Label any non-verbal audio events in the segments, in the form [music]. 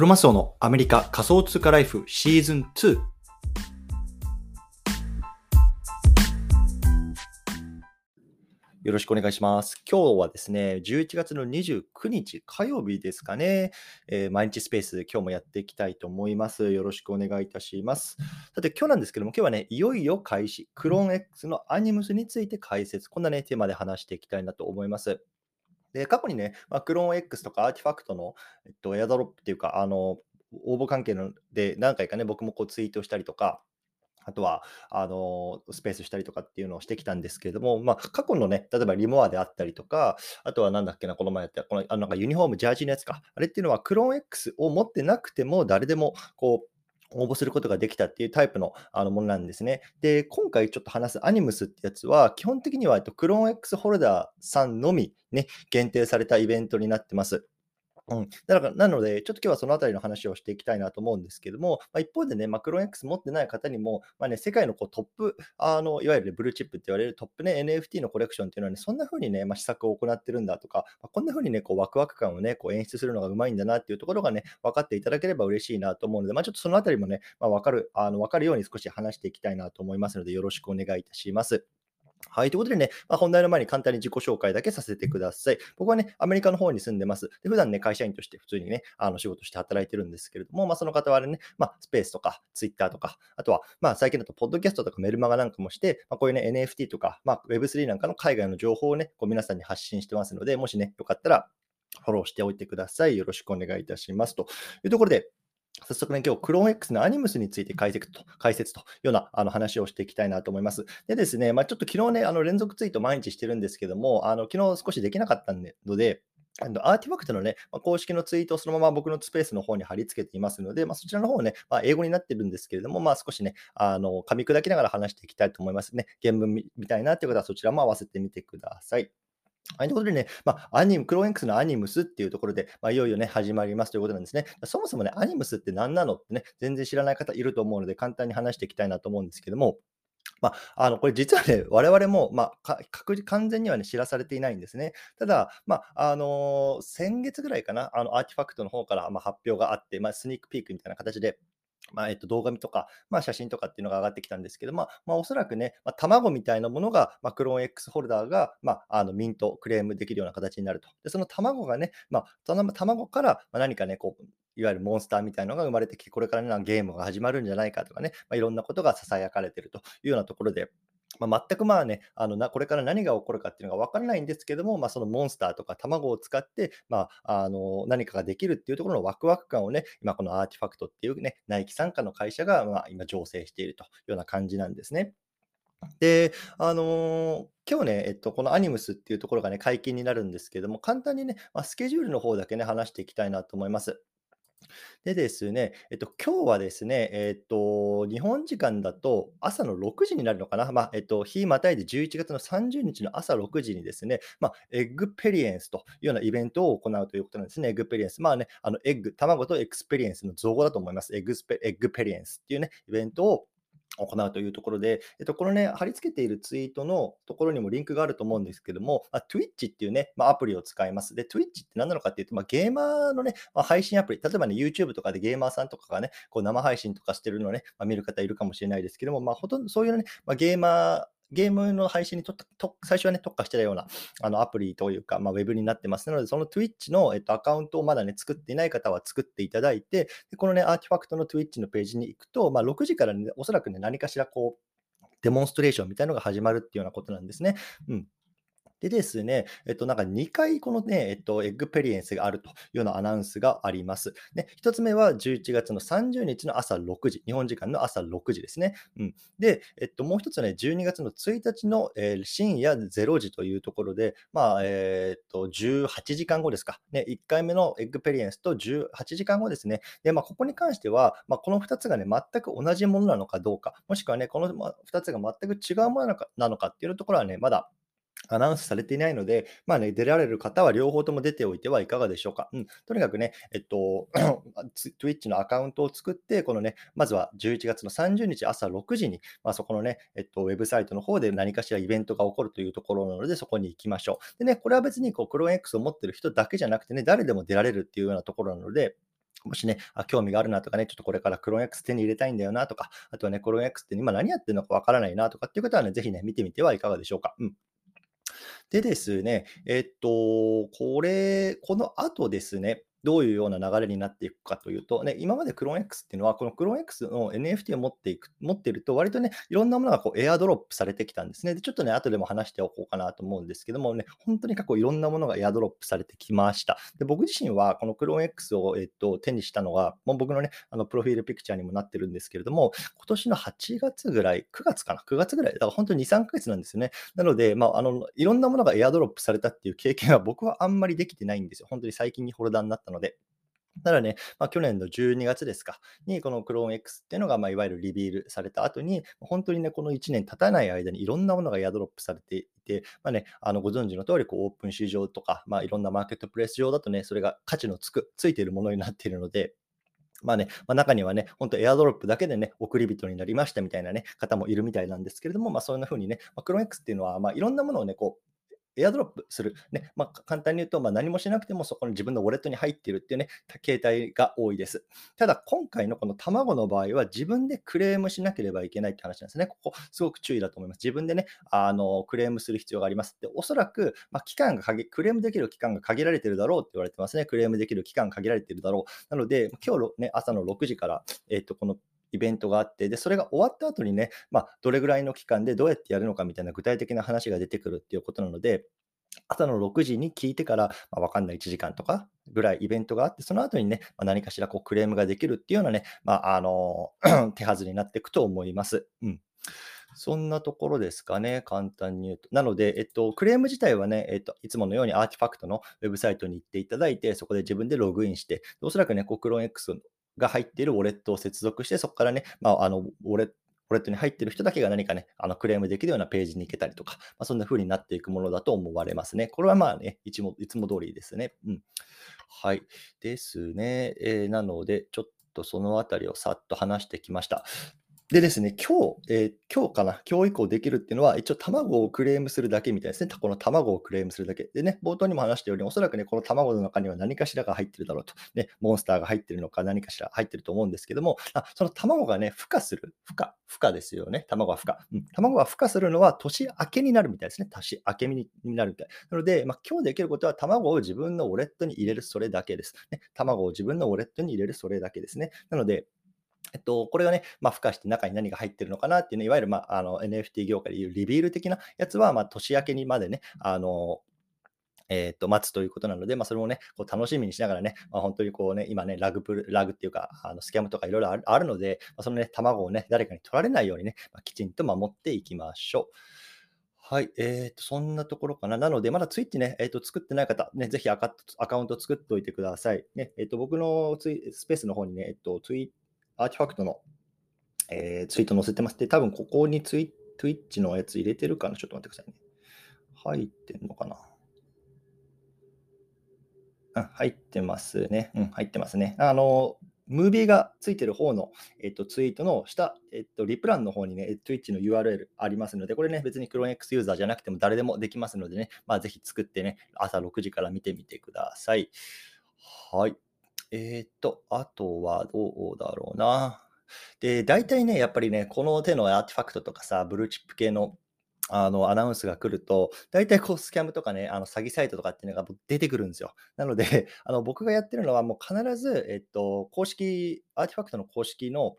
クロマスオのアメリカ仮想通貨ライフシーズン2。よろしくお願いします。今日はですね、11月の29日火曜日ですかね、えー毎日スペース今日もやっていきたいと思います。よろしくお願いいたします。さて今日なんですけども、今日はね、いよいよ開始、クローン X のアニムスについて解説、こんなね、テーマで話していきたいなと思います。で、過去にね、まあ、クローン X とかアーティファクトの、えっと、エアドロップっていうか、あの、応募関係ので何回かね、僕もこうツイートしたりとか、あとは、あの、スペースしたりとかっていうのをしてきたんですけれども、まあ、過去のね、例えばリモアであったりとか、あとはなんだっけな、この前やった、この、あの、なんかユニフォーム、ジャージのやつか。あれっていうのは、クローン X を持ってなくても、誰でも、こう、応募することができたっていうタイプのあのものなんですね。で、今回ちょっと話すアニムスってやつは、基本的にはえっとクローン X ホルダーさんのみね、限定されたイベントになってます。うん、だからなので、ちょっと今日はそのあたりの話をしていきたいなと思うんですけども、まあ、一方でね、まあ、クロン X 持ってない方にも、まあね、世界のこうトップあの、いわゆるブルーチップって言われるトップね、NFT のコレクションっていうのはね、そんな風にね、まあ、施策を行ってるんだとか、まあ、こんな風にね、こうワクワク感をね、こう演出するのがうまいんだなっていうところがね、分かっていただければ嬉しいなと思うので、まあ、ちょっとそのあたりもね、まあ、分かる、あの分かるように少し話していきたいなと思いますので、よろしくお願いいたします。はい。ということでね、まあ、本題の前に簡単に自己紹介だけさせてください。僕はね、アメリカの方に住んでます。で普段ね、会社員として普通にね、あの仕事して働いてるんですけれども、まあ、その方はね、まあ、スペースとか、ツイッターとか、あとは、まあ、最近だと、ポッドキャストとかメルマガなんかもして、まあ、こういうね、NFT とか、まあ、Web3 なんかの海外の情報をね、こう皆さんに発信してますので、もしね、よかったら、フォローしておいてください。よろしくお願いいたします。というところで、早速ね、今日、クローン X のアニムスについて解説と解説というようなあの話をしていきたいなと思います。でですね、まあ、ちょっと昨日ね、あの連続ツイート毎日してるんですけども、あの昨日少しできなかったので、アーティファクトのね、ま、公式のツイートをそのまま僕のスペースの方に貼り付けていますので、まあ、そちらの方ね、まあ、英語になってるんですけれども、まあ、少しね、あの噛み砕きながら話していきたいと思いますね。原文みみたいなという方はそちらも合わせてみてください。はい、ということでね、まあ、アニム、クローン X のアニムスっていうところで、まあ、いよいよね、始まりますということなんですね。そもそもね、アニムスって何なのってね、全然知らない方いると思うので、簡単に話していきたいなと思うんですけども、まあ、あのこれ実はね、我々も、まあ、確完全には、ね、知らされていないんですね。ただ、まああのー先月ぐらいかな、あのアーティファクトの方から、まあ、発表があって、まあ、スニークピークみたいな形で、まあえっと、動画見とか、まあ、写真とかっていうのが上がってきたんですけど、まあまあ、おそらくね、まあ、卵みたいなものが、まあ、クローン X ホルダーが、まあ、あのミント、クレームできるような形になると。で、その卵がね、まあ、その卵からま何かね、こう、いわゆるモンスターみたいなのが生まれてきて、これから、ね、ゲームが始まるんじゃないかとかね、まあ、いろんなことがささやかれてるというようなところで、まあ、全くまあね、あのなこれから何が起こるかっていうのが分からないんですけども、まあ、そのモンスターとか卵を使って、まあ、あの何かができるっていうところのワクワク感をね、今このアーティファクトっていうね、ナイキ傘下の会社が、ま、今醸成しているというような感じなんですね。で、あのー今日ね、えっと、このアニムスっていうところがね、解禁になるんですけども、簡単にね、まあ、スケジュールの方だけね、話していきたいなと思います。でですね、えっと、今日はですね、えっと、日本時間だと朝の6時になるのかな、まあ、えっと、日またいで11月の30日の朝6時にですね、まあ、 Eggsperience というようなイベントを行うということなんですね。 Eggsperience。まあね、あの、エッグ、卵とエクスペリエンスの造語だと思います。 Eggspe Eggsperience っていうね、イベントを行うというところで、えっと、このね、貼り付けているツイートのところにもリンクがあると思うんですけども、まあ、Twitch っていうね、まあ、アプリを使います。で、Twitch って何なのかっていうと、まあ、ゲーマーのね、まあ、配信アプリ、例えばね、YouTube とかでゲーマーさんとかがね、こう生配信とかしてるのをね、まあ、見る方いるかもしれないですけども、まあ、ほとんどそういうね、まあ、ゲーマー、ゲームの配信にとっと最初はね、特化してたようなあのアプリというか、まあ、ウェブになってます。なので、その Twitch の、えっと、アカウントをまだね、作っていない方は作っていただいて、でこのね、 RTFKT の Twitch のページに行くと、まあ、6時からね、おそらくね、何かしらこう、デモンストレーションみたいなのが始まるっていうようなことなんですね。うん。でですね、えっと、なんか2回このね、えっと、 Eggsperience があるというようなアナウンスがあります。で、1つ目は11月の30日の朝6時、日本時間の朝6時ですね。うん。で、えっと、もう一つね、12月の1日の、えー深夜0時というところで、まあ、えーっと、18時間後ですか。ね、1回目の Eggsperience と18時間後ですね。で、まあ、ここに関しては、まあ、この2つがね、全く同じものなのかどうか、もしくはね、この2つが全く違うものなのかなのかっていうところはね、まだアナウンスされていないので、まあね、出られる方は両方とも出ておいてはいかがでしょうか。うん、とにかくね、えっと、[clears throat] Twitch のアカウントを作って、このね、まずは11月の30日朝6時に、まあ、そこのね、えっと、ウェブサイトの方で何かしらイベントが起こるというところなので、そこに行きましょう。でね、これは別にこう、クローン X を持ってる人だけじゃなくてね、誰でも出られるっていうようなところなので、もしね、あ興味があるなとかね、ちょっとこれからクローン X 手に入れたいんだよなとか、あとはね、クローン X って今何やってるのかわからないなとかっていう方はね、ぜひね、見てみてはいかがでしょうか。うんでですね、えっと、これ、この後ですね、どういうような流れになっていくかというと、ね、今までクローン X っていうのは、このクローン X の NFT を持っていく持っていると、割とね、いろんなものがこうエアドロップされてきたんですね。で、ちょっとね、後でも話しておこうかなと思うんですけどもね、本当に過去いろんなものがエアドロップされてきました。で、僕自身はこのクローン X を、えっと、手にしたのが、もう僕のね、あのプロフィールピクチャーにもなってるんですけれども、今年の8月ぐらい、9月かな、9月ぐらい、だから本当に2、3ヶ月なんですよね。なので、まあ、あの、いろんなものがエアドロップされたっていう経験は僕はあんまりできてないんですよ。本当に最近にホルダーになったので。ただね、まあ、去年の12月ですか、にこのクローン X っていうのが、まあ、いわゆるリビールされた後に、本当にね、この1年経たない間にいろんなものがエアドロップされていて、まあね、あのご存知の通り、こうオープン市場とか、まあ、いろんなマーケットプレイス上だとね、それが価値のつく、ついているものになっているので、まあね、まあ、中にはね、本当エアドロップだけでね、送り人になりましたみたいなね、方もいるみたいなんですけれども、まあ、そんな風にね、まあ、クローン X っていうのは、まあ、いろんなものをね、こう、エアドロップする。ねまあ、簡単に言うと、まあ、何もしなくてもそこに自分のウォレットに入っているっていうね、形態が多いです。ただ、今回のこの卵の場合は自分でクレームしなければいけないって話なんですね。ここ、すごく注意だと思います。自分でね、あのクレームする必要があります。で、おそらく、まあ、期間が限、クレームできる期間が限られてるだろうって言われてますね。クレームできる期間限られてるだろう。なので、今日、ね、朝の6時から、えっ、と、このイベントがあって、で、それが終わった後にね、まあ、どれぐらいの期間でどうやってやるのかみたいな具体的な話が出てくるっていうことなので、朝の6時に聞いてから、まあ、わかんない1時間とかぐらいイベントがあって、その後にね、まあ、何かしらこうクレームができるっていうようなね、まあ、あの [coughs] 手はずになっていくと思います。うん。そんなところですかね、簡単に言うと。なので、えっと、クレーム自体はね、えっと、いつものようにアーティファクトのウェブサイトに行っていただいて、そこで自分でログインして、おそらくね、こうクロン X が入っているウォレットを接続して、そこからね、まあ、あのウォレッウォレットに入っている人だけが何かね、あのクレームできるようなページに行けたりとか、まあ、そんな風になっていくものだと思われますね。これはまあね、いつもいつも通りですね。うん。はい。ですね。えー、なので、ちょっとそのあたりをさっと話してきました。でですね、今日、えー、今日かな、今日以降できるっていうのは、一応卵をクレームするだけみたいですね。この卵をクレームするだけ。でね、冒頭にも話したように、おそらくね、この卵の中には何かしらが入ってるだろうと。ね、モンスターが入ってるのか何かしら入ってると思うんですけども、あその卵がね、孵化する。孵化。孵化ですよね。卵は孵化。うん。卵が孵化するのは年明けになるみたいですね。年明けになるみたい。なので、まあ、今日できることは卵を自分のウォレットに入れるそれだけです。ね、卵を自分のウォレットに入れるそれだけですね。なので、えっと、これがね、まあ、付加して中に何が入ってるのかなっていうね、いわゆる、まあ、あの NFT 業界でいうリビール的なやつは、まあ、年明けにまでね、あの、えっ、と、待つということなので、まあ、それをね、こう楽しみにしながらね、まあ、本当にこうね、今ね、ラグプル、ラグっていうか、あのスキャムとかいろいろあるので、まあ、そのね、卵をね、誰かに取られないようにね、まあ、きちんと守っていきましょう。はい、えーと、そんなところかな。なので、まだツイッチね、えーと、作ってない方、ね、ぜひアカアカウント作っておいてください。ね、えーと、僕のツイスペースの方にね、えーと、ツイッアーティファクトのえー、ツイート載せてます。で、多分ここにツイ Twitch のやつ入れてるかな？ちょっと待ってくださいね。入ってんのかな？うん、入ってますね。うん、入ってますね。あの、ムービーがついてる方の、えっと、ツイートの下、えっと、リプランの方にね、Twitch の URL ありますので、これね、別に CloneX ユーザーじゃなくても誰でもできますのでね、まあ、ぜひ作ってね、朝6時から見てみてください。はい。えー、っと、あとはどうだろうな。で、大体ね、やっぱりね、この手の RTFKT とかさ、ブルーチップ系のあのアナウンスが来ると、大体こうスキャムとかね、あの詐欺サイトとかっていうのが出てくるんですよ。なので、[laughs] あの僕がやってるのはもう必ず、えっと、公式、 RTFKT の公式の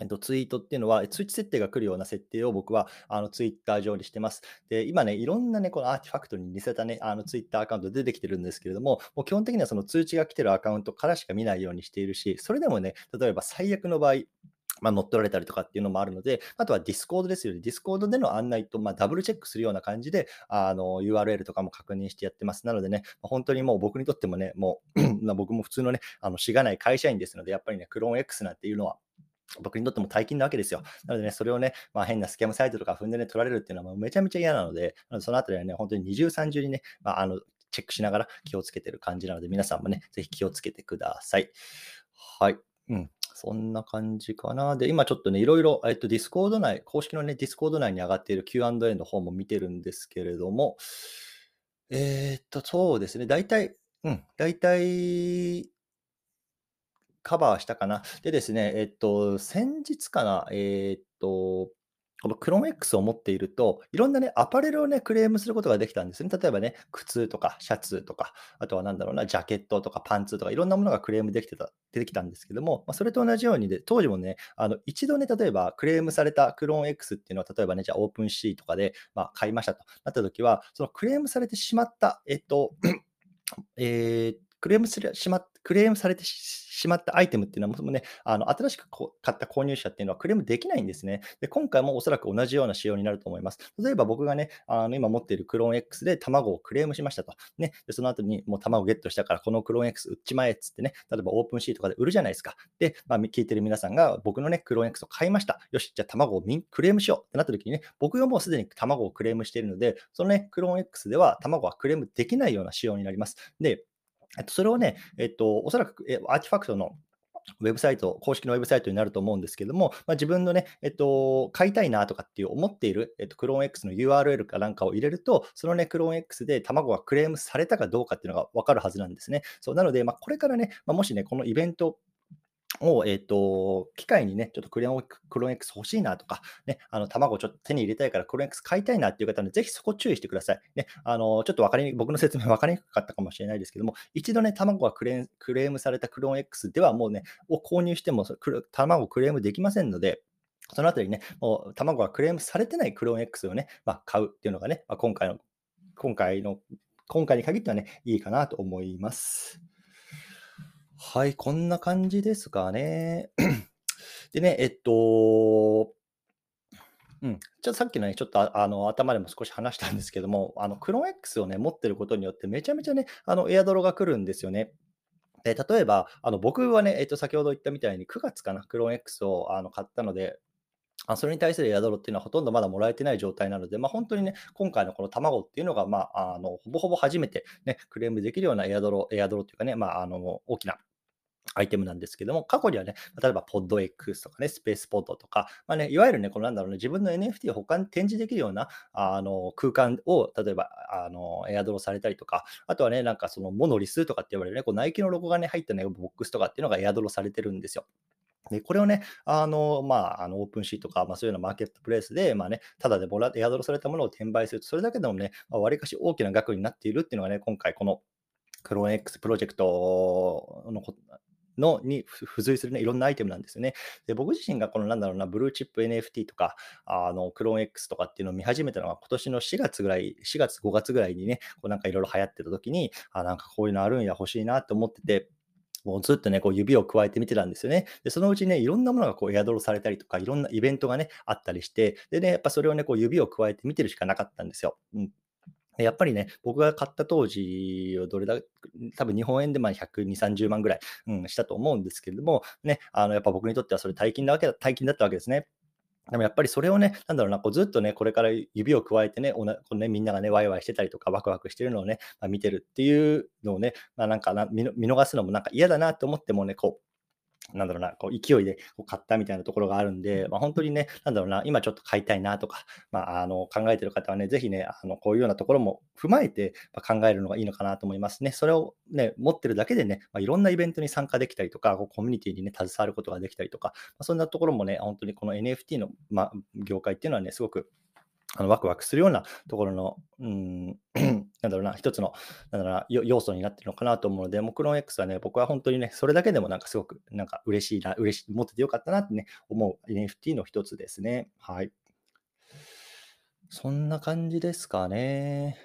えっと、ツイートっていうのは、通知設定が来るような設定を僕はあのツイッター上にしてます。で、今ね、いろんなね、この RTFKT に似せたね、あのツイッターアカウント出てきてるんですけれども、もう基本的にはその通知が来てるアカウントからしか見ないようにしているし、それでもね、例えば最悪の場合、まあ、乗っ取られたりとかっていうのもあるので、あとはディスコードですよね。ディスコードでの案内と、まあ、ダブルチェックするような感じで、あの、URL とかも確認してやってます。なのでね、本当にもう僕にとってもね、もう [clears throat] 僕も普通のね、あの、しがない会社員ですので、やっぱりね、 Clone X なんていうのは、僕にとっても大金なわけですよ。なのでね、それをね、まあ、変なスキャムサイトとか踏んでね、取られるっていうのはめちゃめちゃ嫌なので、そのあたりはね、本当に二重三重にね、まあ、あの、チェックしながら気をつけてる感じなので、皆さんもね、ぜひ気をつけてください。はい。うん。そんな感じかな。で、今ちょっとね、いろいろ、えっと、ディスコード内、公式のね、ディスコード内に上がっている Q&A の方も見てるんですけれども、えー、っと、そうですね、大体、うん、大体、カバーしたかな。でですね、えっと、先日かな、えっと、このクローン X を持っていると、いろんなね、アパレルをね、クレームすることができたんですね。例えばね、靴とかシャツとか、あとはなんだろうな、ジャケットとかパンツとか、いろんなものがクレームできてた、出てきたんですけども、まあ、それと同じようにで、当時もね、あの、一度ね、例えばクレームされたクローン X っていうのは、例えばね、じゃあオープン C とかで、まあ、買いましたとなった時は、そのクレームされてしまった、えっと、[clears throat] えークレームすれしまクレームされてしまったアイテムっていうのは、もね、あの新しく買った購入者っていうのはクレームできないんですね。で、今回もおそらく同じような仕様になると思います。例えば僕がね、あの今持っているクローン X で卵をクレームしましたと。ね、でその後にもう卵ゲットしたから、このクローン X 売っちまえっつってね、例えばオープンシートとかで売るじゃないですか。で、まあ、聞いてる皆さんが僕のね、クローン X を買いました。よし、じゃあ卵をクレームしようってなった時にね、僕がもうすでに卵をクレームしているので、そのね、クローン X では卵はクレームできないような仕様になります。で、えっと、それをね、えっと、おそらく、えアーティファクトのウェブサイト、公式のウェブサイトになると思うんですけども、まあ、自分のね、えっと、買いたいなとかっていう思っている、えっと、クローン X の URL かなんかを入れると、そのね、クローン X で卵がクレームされたかどうかっていうのがわかるはずなんですね。そうなので、まあ、これからね、まあ、もしね、このイベントを、えっ、と、機械にね、ちょっとクレヨンクローン X 欲しいなとか、ね、あの、卵ちょっと手に入れたいからクローン X 買いたいなっていう方は、ね、ぜひそこ注意してください。ね、あの、ちょっと分かりに、僕の説明分かりにくかったかもしれないですけども、一度ね、卵がクレクレームされたクローン X ではもうね、を購入しても、卵クレームできませんので、そのあたりね、もう卵がクレームされてないクローン X をね、まあ、買うっていうのがね、まあ、今回の、今回の、今回に限ってはね、いいかなと思います。はい、こんな感じですかね。[clears throat] でね、えっと、うん、ちょっとさっきのね、ちょっとあの頭でも少し話したんですけども、あのクローン X をね、持ってることによって、めちゃめちゃね、あのエアドロが来るんですよね。で例えば、あの僕はね、えっと、先ほど言ったみたいに9月かな、クローン X をあの買ったので、あそれに対するエアドロっていうのはほとんどまだもらえてない状態なので、まあ、本当にね、今回のこの卵っていうのが、まあ、あのほぼほぼ初めて、ね、クレームできるようなエアドロ、エアドロっていうかね、まあ、あの大きなアイテムなんですけども、過去にはね、例えば PodX とかね、スペースポッドとか、まあね、いわゆるね、このなんだろうね、自分の NFT を他に展示できるようなあの空間を、例えばあのエアドロされたりとか、あとはね、なんかそのモノリスとかって言われるね、こうナイキのロゴがね、入ったね、ボックスとかっていうのがエアドロされてるんですよ。で、これをね、あの、まあ、あの、オープンシーとか、まあ、そういうようなマーケットプレイスで、まあね、ただでもらエアドロされたものを転売すると、それだけでもね、わり、かし大きな額になっているっていうのがね、今回このクローン X プロジェクトののに付随するね、いろんなアイテムなんですよね。で、僕自身がこのなんだろうな、ブルーチップ NFT とか、あの、クローン X とかっていうのを見始めたのは今年の4月ぐらい、4月、5月ぐらいにね、こうなんかいろいろ流行ってた時に、あ、なんかこういうのあるんや、欲しいなって思ってて、もうずっとね、こう指を加えて見てたんですよね。で、そのうちね、いろんなものがこうエアドロされたりとか、いろんなイベントがね、あったりして、でね、やっぱそれをね、こう指を加えて見てるしかなかったんですよ。うん。やっぱりね、僕が買った当時をどれだ多分日本円でまあ120、30万ぐらい、うん、したと思うんですけれども、ね、あのやっぱ僕にとってはそれ大金なわけだ大金だったわけですね。でもやっぱりそれをね、なんだろうな、こうずっとね、これから指を加えてね、おなこのねみんながね、ワイワイしてたりとか、ワクワクしてるのをね、まあ、見てるっていうのをね、まあ、なんかな見逃すのもなんか嫌だなと思ってもね、こう、なんだろうな、こう勢いでこう買ったみたいなところがあるんで、まあ、本当にね、なんだろうな、今ちょっと買いたいなとか、まあ、あの考えてる方はね、ぜひね、あのこういうようなところも踏まえて考えるのがいいのかなと思いますね。それをね、持ってるだけでね、まあ、いろんなイベントに参加できたりとか、こうコミュニティにね、携わることができたりとか、まあ、そんなところもね、本当にこの NFT の、ま、業界っていうのはね、すごくあのワクワクするようなところの、うん、[clears throat] なんだろうな、一つのなんだろうな要素になってるのかなと思うので、もクロン X はね、僕は本当にね、それだけでもなんかすごくなんか嬉しいな、嬉しい、持っててよかったなってね、思う NFT の一つですね。はい。そんな感じですかね。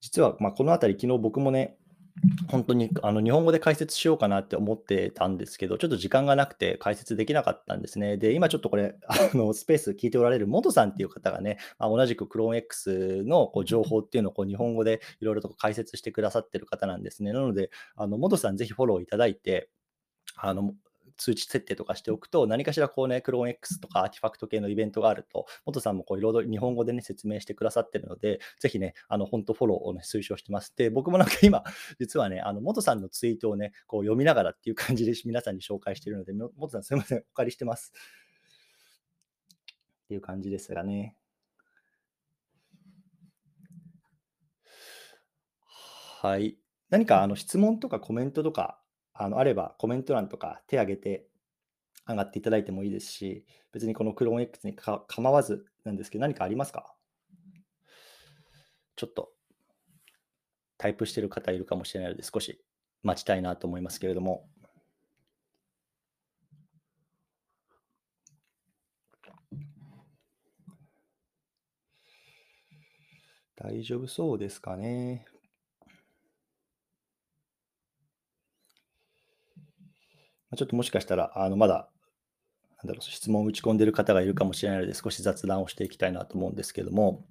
実は、まあ、このあたり、昨日僕もね、本当にあの日本語で解説しようかなって思ってたんですけど、ちょっと時間がなくて解説できなかったんですね。で、今ちょっとこれ、あのスペース聞いておられるモトさんっていう方がね、まあ、同じく ChromeX のこう情報っていうのをこう日本語でいろいろと解説してくださってる方なんですね。なので、あのモトさんぜひフォローいただいて、あの通知設定とかしておくと、何かしらこうね、クローン X とかアーティファクト系のイベントがあると、元さんもこういろいろ日本語でね、説明してくださってるので、ぜひね、あの、本当フォローをね、推奨してます。で、僕もなんか今、実はね、あの、元さんのツイートをね、こう読みながらっていう感じで皆さんに紹介しているので、元さんすいません、お借りしてます。っていう感じですがね。はい。何かあの質問とかコメントとかあのあれば、コメント欄とか手挙げて上がっていただいてもいいですし、別にこのクローン X にか構わずなんですけど、何かありますか？ちょっとタイプしてる方いるかもしれないので、少し待ちたいなと思いますけれども。大丈夫そうですかね。ちょっともしかしたら、あのまだ、なんだろう、質問を打ち込んでる方がいるかもしれないので、少し雑談をしていきたいなと思うんですけども、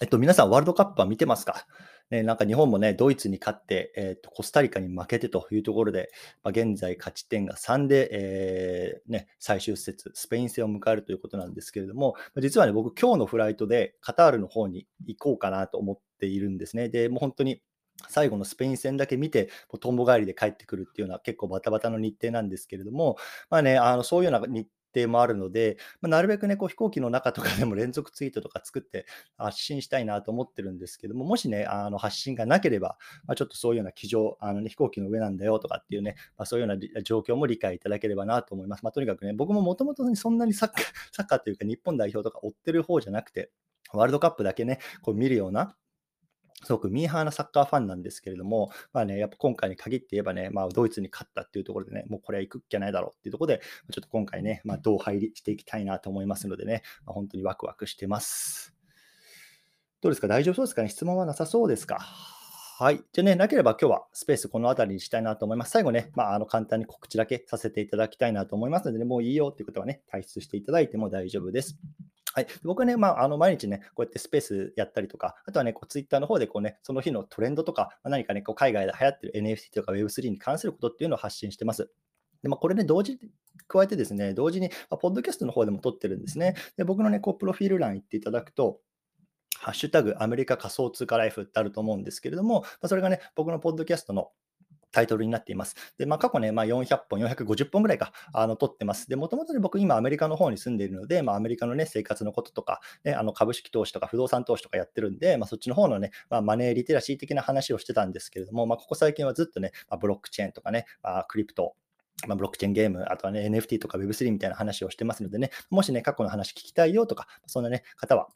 えっと、皆さん、ワールドカップは見てますか？ね、なんか日本もね、ドイツに勝って、えーと、コスタリカに負けてというところで、まあ、現在勝ち点が3で、えー、ね、最終節、スペイン戦を迎えるということなんですけれども、実はね、僕、今日のフライトでカタールの方に行こうかなと思っているんですね。で、もう本当に最後のスペイン戦だけ見て、とんぼ帰りで帰ってくるっていうような結構バタバタの日程なんですけれども、まあね、あのそういうような日程もあるので、まあ、なるべくね、こう飛行機の中とかでも連続ツイートとか作って発信したいなと思ってるんですけども、もしね、あの発信がなければ、まあ、ちょっとそういうような機上、あのね、飛行機の上なんだよとかっていうね、まあ、そういうような状況も理解いただければなと思います。ま、とにかくね、僕ももともとそんなにサッカー、サッカーというか日本代表とか追ってる方じゃなくて、ワールドカップだけね、こう見るような、すごくミーハーなサッカーファンなんですけれども、まあね、やっぱ今回に限って言えばね、まあ、ドイツに勝ったっていうところでね、もうこれは行くっきゃないだろうっていうところで、ちょっと今回ね、まあ、どう入りしていきたいなと思いますのでね、まあ、本当にワクワクしてます。どうですか？大丈夫そうですかね？質問はなさそうですか？はい。じゃあね、なければ今日はスペースこの辺りにしたいなと思います。最後ね、まあ、あの簡単に告知だけさせていただきたいなと思いますので、ね、もういいよっていうことはね、退出していただいても大丈夫です。はい、僕はね、まあ、あの毎日ね、こうやってスペースやったりとか、あとはね、こうツイッターの方でこう、ね、その日のトレンドとか、何かね、こう海外で流行ってる NFT とか Web3 に関することっていうのを発信してます。でまあ、これね、同時に加えてですね、同時に、まあ、ポッドキャストの方でも撮ってるんですね。で僕のね、こうプロフィール欄行っていただくと、ハッシュタグアメリカ仮想通貨ライフってあると思うんですけれども、まあ、それがね、僕のポッドキャストのタイトルになっています。で、まあ、過去ね、まあ、400本、450本ぐらいか、あの、撮ってます。で、もともとね、僕今アメリカの方に住んでいるので、まあ、アメリカのね、生活のこととか、ね、あの、株式投資とか不動産投資とかやってるんで、まあ、そっちの方のね、まあ、マネーリテラシー的な話をしてたんですけれども、まあ、ここ最近はずっとね、まあ、ブロックチェーンとかね、まあ、クリプト、まあ、ブロックチェーンゲーム、あとはね、NFT とか Web3 みたいな話をしてますのでね、もしね、過去の話聞きたいよとか、そんなね、方は、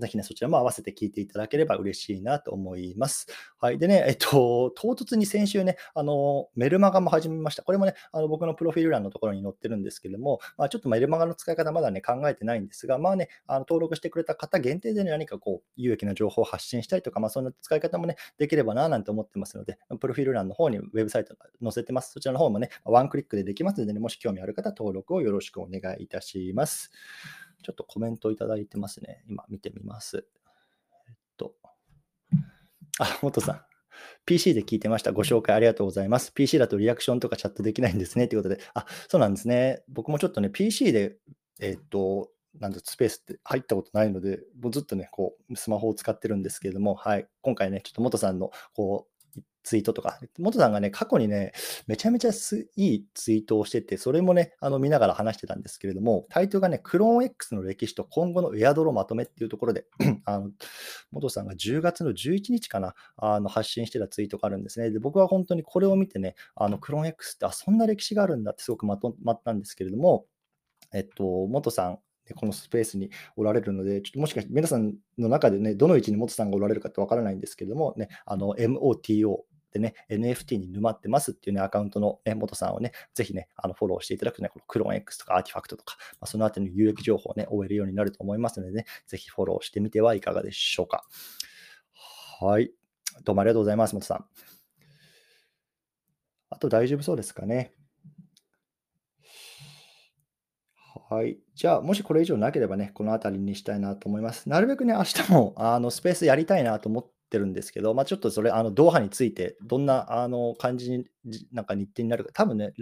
ぜひね、そちらも合わせて聞いていただければ嬉しいなと思います。はい。でね、えっと、唐突に先週ね、あの、メルマガも始めました。これもね、あの僕のプロフィール欄のところに載ってるんですけども、まあ、ちょっとメルマガの使い方まだね、考えてないんですが、まあね、あの登録してくれた方限定で、ね、何かこう、有益な情報を発信したりとか、まあ、そんな使い方もね、できればな、なんて思ってますので、プロフィール欄の方にウェブサイト載せてます。そちらの方もね、ワンクリックでできますので、ね、もし興味ある方、登録をよろしくお願いいたします。ちょっとコメントいただいてますね。今見てみます。えっとあ、元さん。PC で聞いてました。ご紹介ありがとうございます。PC だとリアクションとかチャットできないんですね。ということで、あ、そうなんですね。僕もちょっとね、PC で、え、っと、なんスペースって入ったことないので、もうずっとね、こう、スマホを使ってるんですけれども、はい、今回ね、ちょっと元さんの、こう、ツイートとか、元さんがね、過去にね、めちゃめちゃいいツイートをしてて、それもね、あの見ながら話してたんですけれども、タイトルがね、クローン X の歴史と今後のエアドロまとめっていうところで、[clears throat] あの元さんが10月の11日かな、あの発信してたツイートがあるんですね。で、僕は本当にこれを見てね、あのクローン X ってあそんな歴史があるんだってすごくまとまったんですけれども、えっと、元さん、このスペースにおられるので、ちょっともしかして皆さんの中でね、どの位置に元さんがおられるかってわからないんですけれども、ね、あの MOTO でね、NFT に沼ってますっていうね、アカウントの、ね、元さんをね、ぜひね、あのフォローしていただくとね、このクローン X とかアーティファクトとか、まあ、そのあたりの有益情報をね、終えるようになると思いますのでね、ぜひフォローしてみてはいかがでしょうか。はい。どうもありがとうございます、元さん。あと大丈夫そうですかね。はい。じゃあ、もしこれ以上なければね、この辺りにしたいなと思います。なるべくね、明日もあのスペースやりたいなと思っってるんですけど、まあ、ちょっとそれ、あの、ドーハについて、どんな、あの、感じに、なんか日程になるか、多分ね、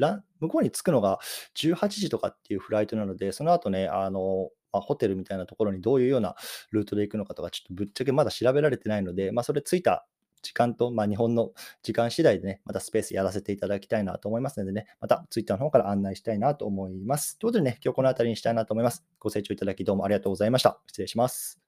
向こうに着くのが18時とかっていうフライトなので、その後ね、あの、まあ、ホテルみたいなところにどういうようなルートで行くのかとか、ちょっとぶっちゃけまだ調べられてないので、まあ、それ着いた時間と、まあ、日本の時間次第でね、またスペースやらせていただきたいなと思いますのでね、また Twitter の方から案内したいなと思います。ということでね、今日この辺りにしたいなと思います。ご清聴いただきどうもありがとうございました。失礼します。